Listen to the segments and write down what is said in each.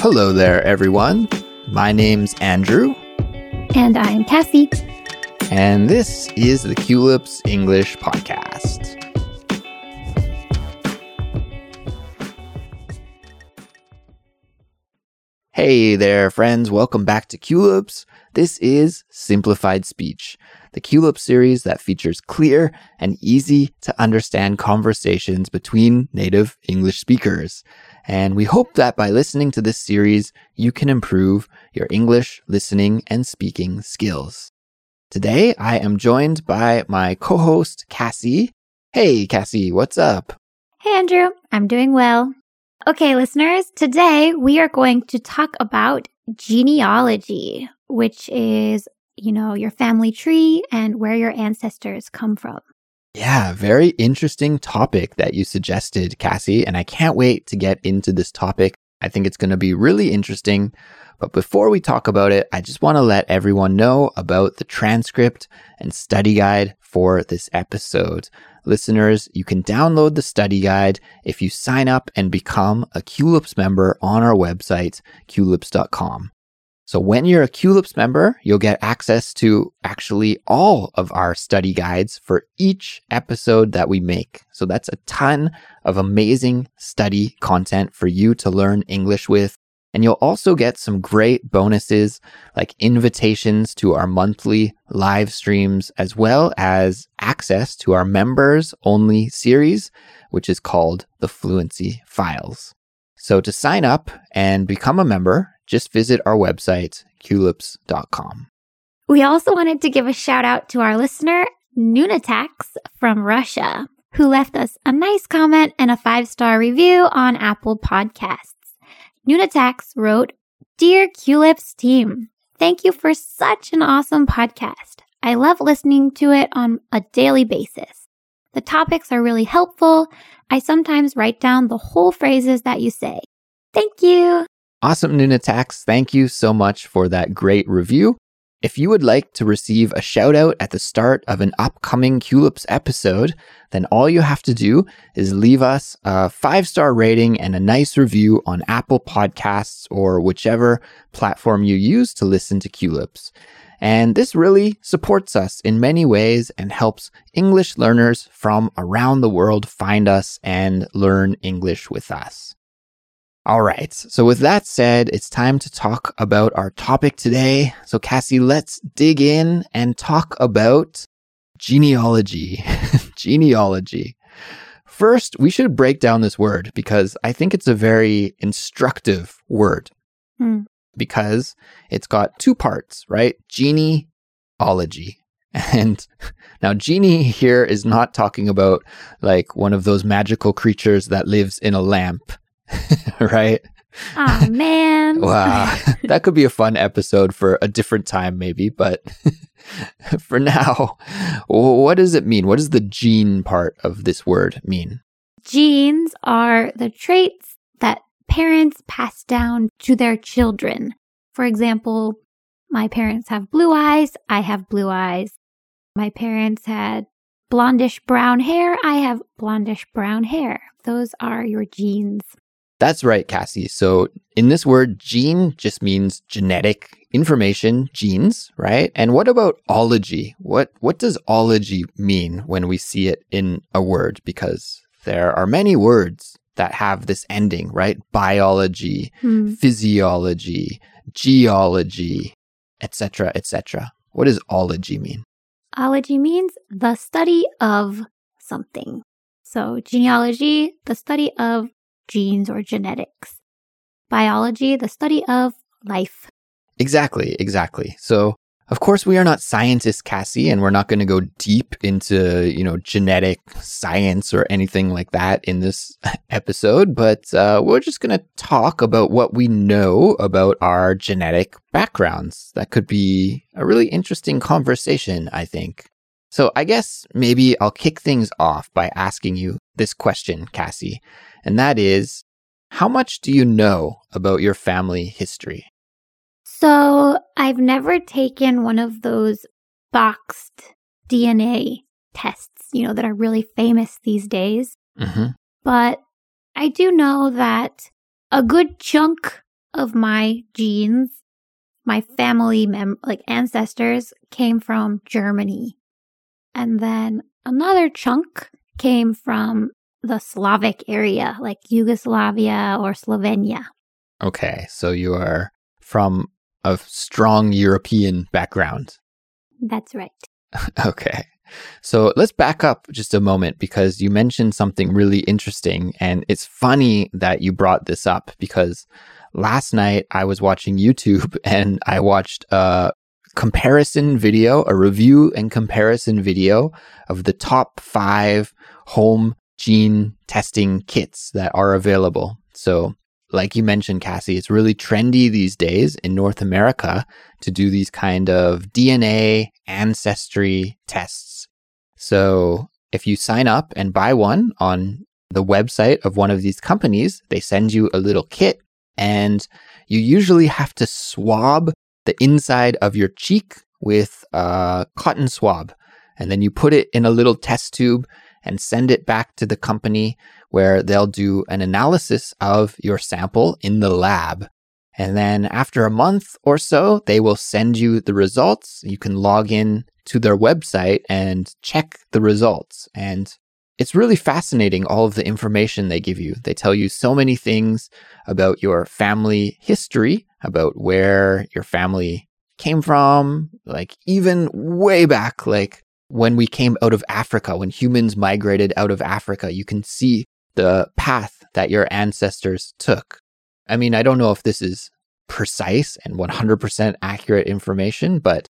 Hello there, everyone. My name's Andrew, And I'm Kassy. and this is the Culips English Podcast. Hey there, friends. Welcome back to Culips. This is Simplified Speech, the Culip series that features clear and easy to understand conversations between native English speakers. And we hope that by listening to this series, you can improve your English listening and speaking skills. Today, I am joined by my co-host, Kassy. Hey, Kassy, what's up? Hey, Andrew. I'm doing well. Okay, listeners, today we are going to talk about genealogy, which is, you know, your family tree and where your ancestors come from. Yeah, very interesting topic that you suggested, Kassy, and I can't wait to get into this topic. I think it's going to be really interesting. But before we talk about it, I just want to let everyone know about the transcript and study guide for this episode. Listeners, you can download the study guide if you sign up and become a Culips member on our website, culips.com. So when you're a Culips member, you'll get access to actually all of our study guides for each episode that we make. So that's a ton of amazing study content for you to learn English with. And you'll also get some great bonuses like invitations to our monthly live streams, as well as access to our members only series, which is called the Fluency Files. So to sign up and become a member, just visit our website, culips.com. We also wanted to give a shout out to our listener, Nunatax from Russia, who left us a nice comment and a five star review on Apple Podcasts. Nunatax wrote, Dear Culips team, thank you for such an awesome podcast. I love listening to it on a daily basis. The topics are really helpful. I sometimes write down the whole phrases that you say. Thank you. Awesome, Nunatax. Thank you so much for that great review. If you would like to receive a shout out at the start of an upcoming Culips episode, then all you have to do is leave us a five star rating and a nice review on Apple Podcasts or whichever platform you use to listen to Culips. And this really supports us in many ways and helps English learners from around the world find us and learn English with us. All right. So with that said, it's time to talk about our topic today. So Kassy, let's dig in and talk about genealogy. genealogy. First, we should break down this word because I think it's a very instructive word Hmm. because it's got two parts, right? Genealogy. And now genie here is not talking about like one of those magical creatures that lives in a lamp, right? Aw, man. Wow. that could be a fun episode for a different time, maybe. But for now, what does it mean? What does the gene part of this word mean? Genes are the traits that parents pass down to their children. For example, my parents have blue eyes, I have blue eyes. My parents had blondish brown hair, I have blondish brown hair. Those are your genes. That's right, Kassy. So in this word, gene just means genetic information, genes, right? And what about ology? What what does ology mean when we see it in a word? Because there are many words that have this ending, right? Biology, Hmm. physiology, geology, etc., etc. What does ology mean? Ology means the study of something. So genealogy, the study of genes or genetics. Biology, the study of life. Exactly, exactly. So, of course, we are not scientists, Kassy, and we're not going to go deep into, you know, genetic science or anything like that in this episode, but uh, we're just going to talk about what we know about our genetic backgrounds. That could be a really interesting conversation, I think. So, I guess maybe I'll kick things off by asking you this question, Kassy, and that is how much do you know about your family history? So I've never taken one of those boxed DNA tests, you know, that are really famous these days. hmm But I do know that a good chunk of my genes, my family mem- like ancestors came from Germany. And then another chunk came from the Slavic area, like Yugoslavia or Slovenia. Okay, so you are from a strong European background. That's right. Okay. So let's back up just a moment because you mentioned something really interesting. And it's funny that you brought this up because last night I was watching YouTube and I watched a comparison video, a review and comparison video of the top five home gene testing kits that are available. So like you mentioned, Kassy, it's really trendy these days in North America to do these kind of DNA ancestry tests. So if you sign up and buy one on the website of one of these companies, they send you a little kit and you usually have to swab the inside of your cheek with a cotton swab. And then you put it in a little test tube and send it back to the company where they'll do an analysis of your sample in the lab. And then after a month or so, they will send you the results. You can log in to their website and check the results. And it's really fascinating, all of the information they give you. They tell you so many things about your family history, about where your family came from, like even way back, like when we came out of Africa, when humans migrated out of Africa, you can see the path that your ancestors took. I mean, I don't know if this is precise and 100% accurate information, but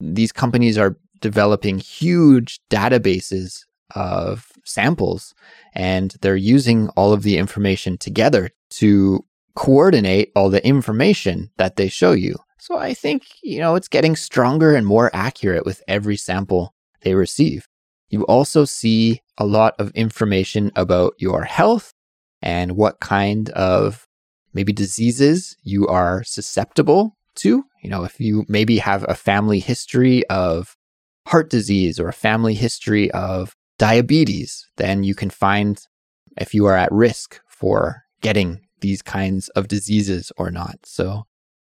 these companies are developing huge databases of samples and they're using all of the information together to coordinate all the information that they show you. So I think, you know, it's getting stronger and more accurate with every sample they receive. You also see a lot of information about your health and what kind of maybe diseases you are susceptible to. You know, if you maybe have a family history of heart disease or a family history of diabetes, then you can find if you are at risk for getting these kinds of diseases or not. So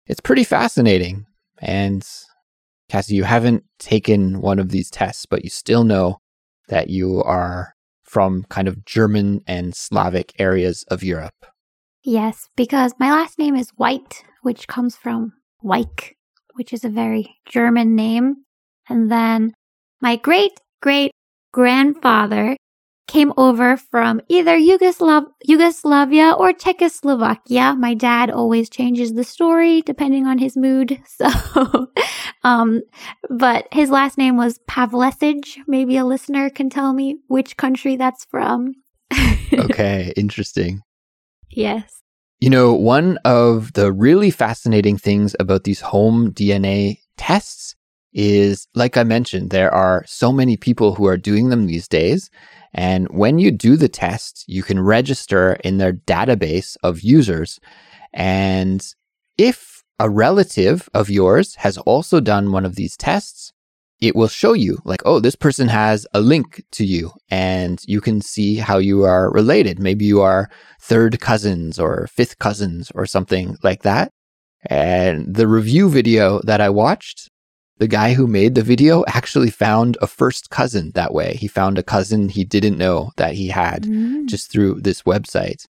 it's pretty fascinating. And Kassy, you haven't taken one of these tests, but you still know that you are from kind of German and Slavic areas of Europe. Yes, because my last name is White, which comes from Weich, which is a very German name. And then my great great grandfather came over from either Yugoslav- Yugoslavia or Czechoslovakia. My dad always changes the story depending on his mood. So, um, but his last name was Pavlesic. Maybe a listener can tell me which country that's from. okay, interesting. Yes. You know, one of the really fascinating things about these home DNA tests is, like I mentioned, there are so many people who are doing them these days. And when you do the test, you can register in their database of users. And if a relative of yours has also done one of these tests, it will show you like, oh, this person has a link to you and you can see how you are related. Maybe you are third cousins or fifth cousins or something like that. And the review video that I watched, the guy who made the video actually found a first cousin that way. He found a cousin he didn't know that he had mm. just through this website.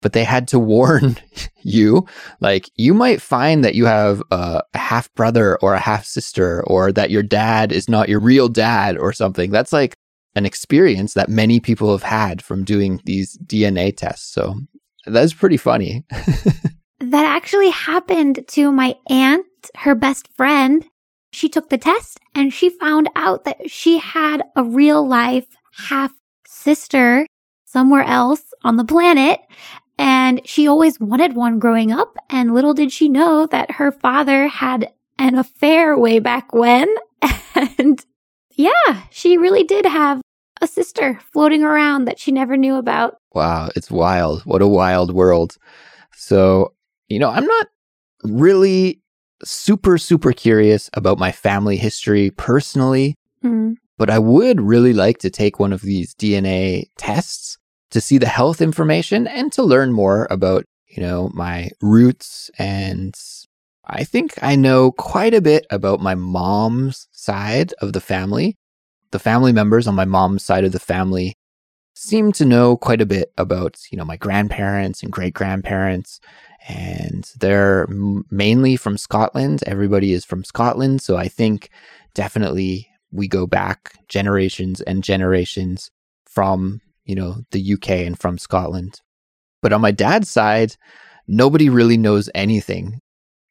But they had to warn you, like, you might find that you have a, a half brother or a half sister, or that your dad is not your real dad or something. That's like an experience that many people have had from doing these DNA tests. So that's pretty funny. that actually happened to my aunt, her best friend she took the test and she found out that she had a real life half sister somewhere else on the planet. And she always wanted one growing up. And little did she know that her father had an affair way back when. And yeah, she really did have a sister floating around that she never knew about. Wow, it's wild. What a wild world. So, you know, I'm not really super, super curious about my family history personally, mm. but I would really like to take one of these DNA tests to see the health information and to learn more about, you know, my roots and I think I know quite a bit about my mom's side of the family. The family members on my mom's side of the family seem to know quite a bit about, you know, my grandparents and great grandparents. And they're mainly from Scotland. Everybody is from Scotland. So I think definitely we go back generations and generations from, you know, the UK and from Scotland. But on my dad's side, nobody really knows anything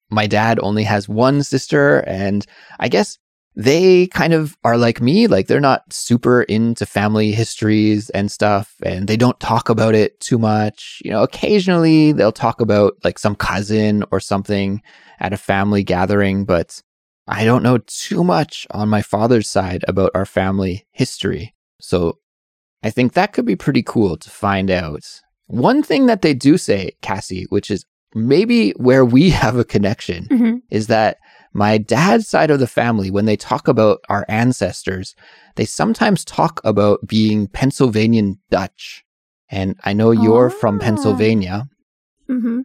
my dad only has one sister and I guess they kind of are like me like they're not super into family histories and stuff and they don't talk about it too much. You know occasionally they'll talk about like some cousin or something at a family gathering but I don't know too much on my father's side about our family history. So I think that could be pretty cool to find out. One thing that they do say Kassy which is maybe where we have a connection mm-hmm. is that my dad's side of the family, when they talk about our ancestors, they sometimes talk about being Pennsylvanian Dutch. And I know you're oh. from Pennsylvania. Mm-hmm.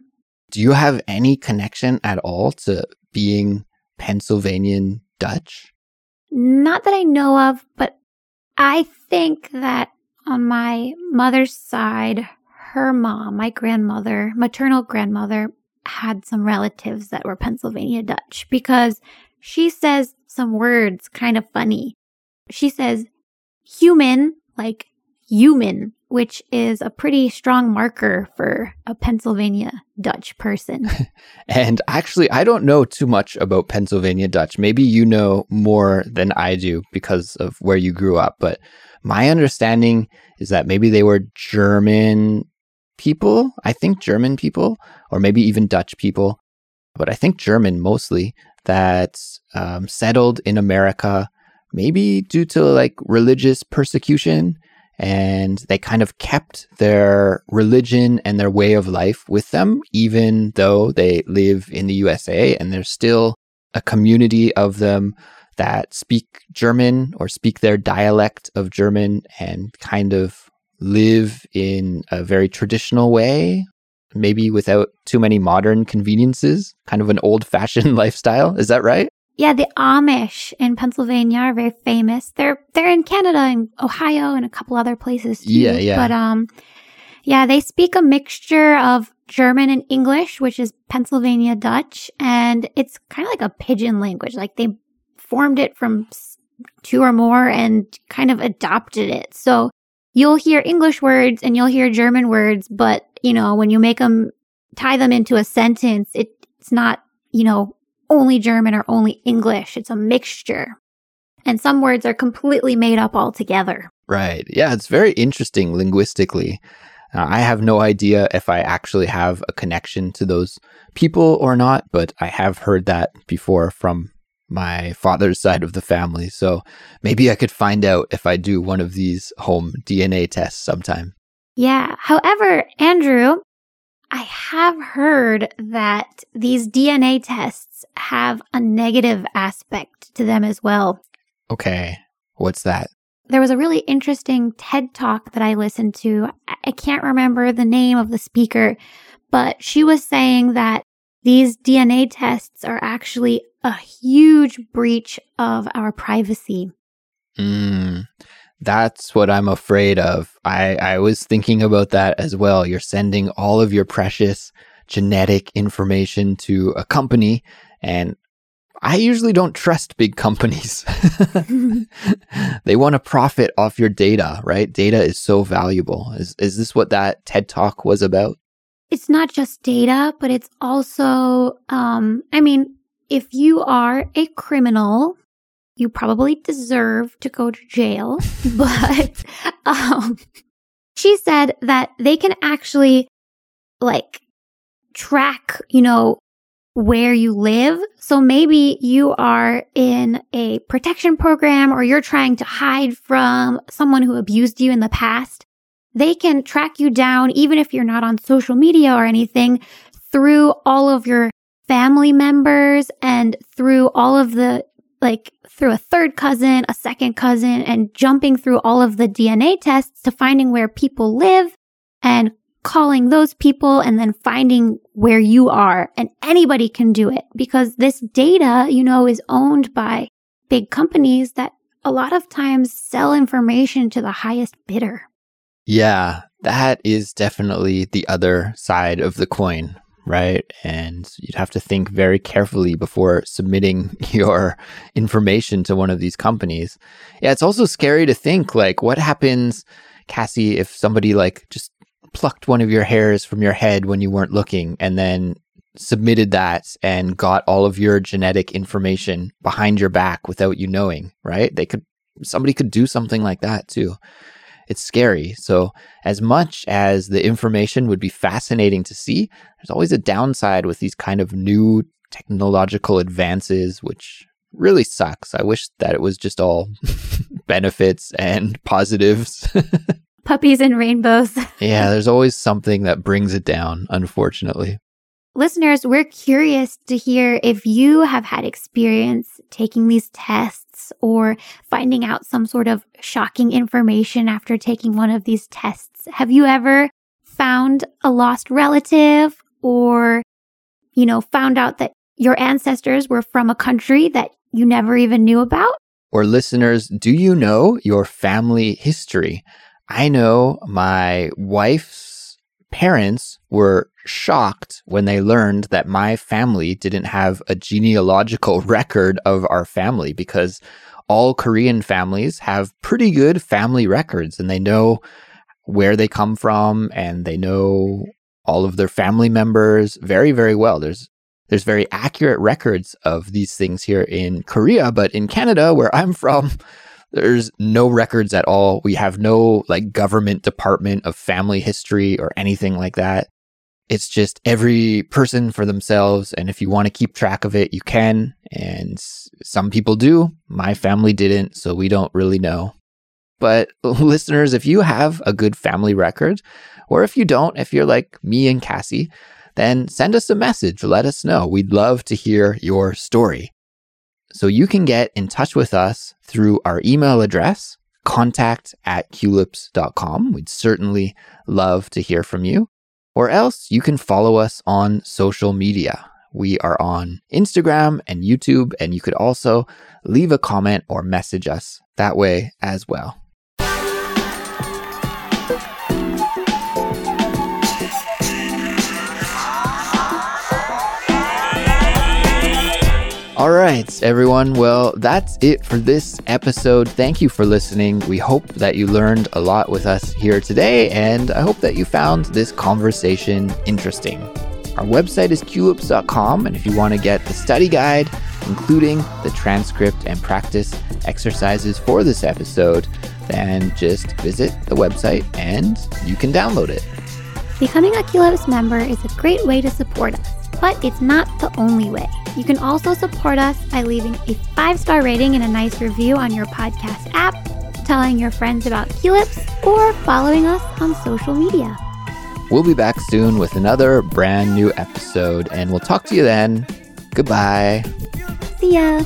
Do you have any connection at all to being Pennsylvanian Dutch? Not that I know of, but I think that on my mother's side, her mom, my grandmother, maternal grandmother, had some relatives that were Pennsylvania Dutch because she says some words kind of funny. She says human, like human, which is a pretty strong marker for a Pennsylvania Dutch person. and actually, I don't know too much about Pennsylvania Dutch. Maybe you know more than I do because of where you grew up. But my understanding is that maybe they were German people, I think German people, or maybe even Dutch people, but I think German mostly, that um, settled in America, maybe due to like religious persecution. And they kind of kept their religion and their way of life with them, even though they live in the USA. And there's still a community of them that speak German or speak their dialect of German and kind of live in a very traditional way, maybe without too many modern conveniences, kind of an old fashioned lifestyle. Is that right? Yeah, the Amish in Pennsylvania are very famous. They're they're in Canada and Ohio and a couple other places too. Yeah, yeah. But um yeah, they speak a mixture of German and English, which is Pennsylvania Dutch, and it's kind of like a pidgin language. Like they formed it from two or more and kind of adopted it. So you'll hear English words and you'll hear German words, but you know, when you make them tie them into a sentence, it, it's not, you know, only German or only English. It's a mixture. And some words are completely made up altogether. Right. Yeah, it's very interesting linguistically. Uh, I have no idea if I actually have a connection to those people or not, but I have heard that before from my father's side of the family. So maybe I could find out if I do one of these home DNA tests sometime. Yeah. However, Andrew, I have heard that these DNA tests have a negative aspect to them as well. Okay. What's that? There was a really interesting TED talk that I listened to. I can't remember the name of the speaker, but she was saying that these DNA tests are actually a huge breach of our privacy. Mm, that's what I'm afraid of. I, I was thinking about that as well. You're sending all of your precious genetic information to a company, and I usually don't trust big companies. they want to profit off your data, right? Data is so valuable. Is, is this what that TED talk was about? It's not just data, but it's also, um, I mean, if you are a criminal, you probably deserve to go to jail. but um, she said that they can actually like track, you know, where you live. So maybe you are in a protection program or you're trying to hide from someone who abused you in the past. They can track you down, even if you're not on social media or anything, through all of your family members and through all of the like through a third cousin, a second cousin, and jumping through all of the DNA tests to finding where people live and calling those people and then finding where you are. And anybody can do it because this data, you know, is owned by big companies that a lot of times sell information to the highest bidder. Yeah, that is definitely the other side of the coin, right? And you'd have to think very carefully before submitting your information to one of these companies. Yeah, it's also scary to think like what happens, Kassy, if somebody like just plucked one of your hairs from your head when you weren't looking and then submitted that and got all of your genetic information behind your back without you knowing, right? They could somebody could do something like that too. It's scary. So, as much as the information would be fascinating to see, there's always a downside with these kind of new technological advances, which really sucks. I wish that it was just all benefits and positives. Puppies and rainbows. yeah, there's always something that brings it down, unfortunately. Listeners, we're curious to hear if you have had experience taking these tests or finding out some sort of shocking information after taking one of these tests. Have you ever found a lost relative or, you know, found out that your ancestors were from a country that you never even knew about? Or listeners, do you know your family history? I know my wife's parents were shocked when they learned that my family didn't have a genealogical record of our family because all Korean families have pretty good family records and they know where they come from and they know all of their family members very very well. There's there's very accurate records of these things here in Korea but in Canada where I'm from there's no records at all we have no like government department of family history or anything like that it's just every person for themselves. And if you want to keep track of it, you can. And some people do. My family didn't, so we don't really know. But listeners, if you have a good family record, or if you don't, if you're like me and Kassy, then send us a message. Let us know. We'd love to hear your story. So you can get in touch with us through our email address, contact at culips.com. We'd certainly love to hear from you. Or else you can follow us on social media. We are on Instagram and YouTube, and you could also leave a comment or message us that way as well. All right, everyone. Well, that's it for this episode. Thank you for listening. We hope that you learned a lot with us here today, and I hope that you found this conversation interesting. Our website is culips.com, and if you want to get the study guide, including the transcript and practice exercises for this episode, then just visit the website and you can download it. Becoming a Culips member is a great way to support us, but it's not the only way. You can also support us by leaving a five star rating and a nice review on your podcast app, telling your friends about Culips, or following us on social media. We'll be back soon with another brand new episode, and we'll talk to you then. Goodbye. See ya.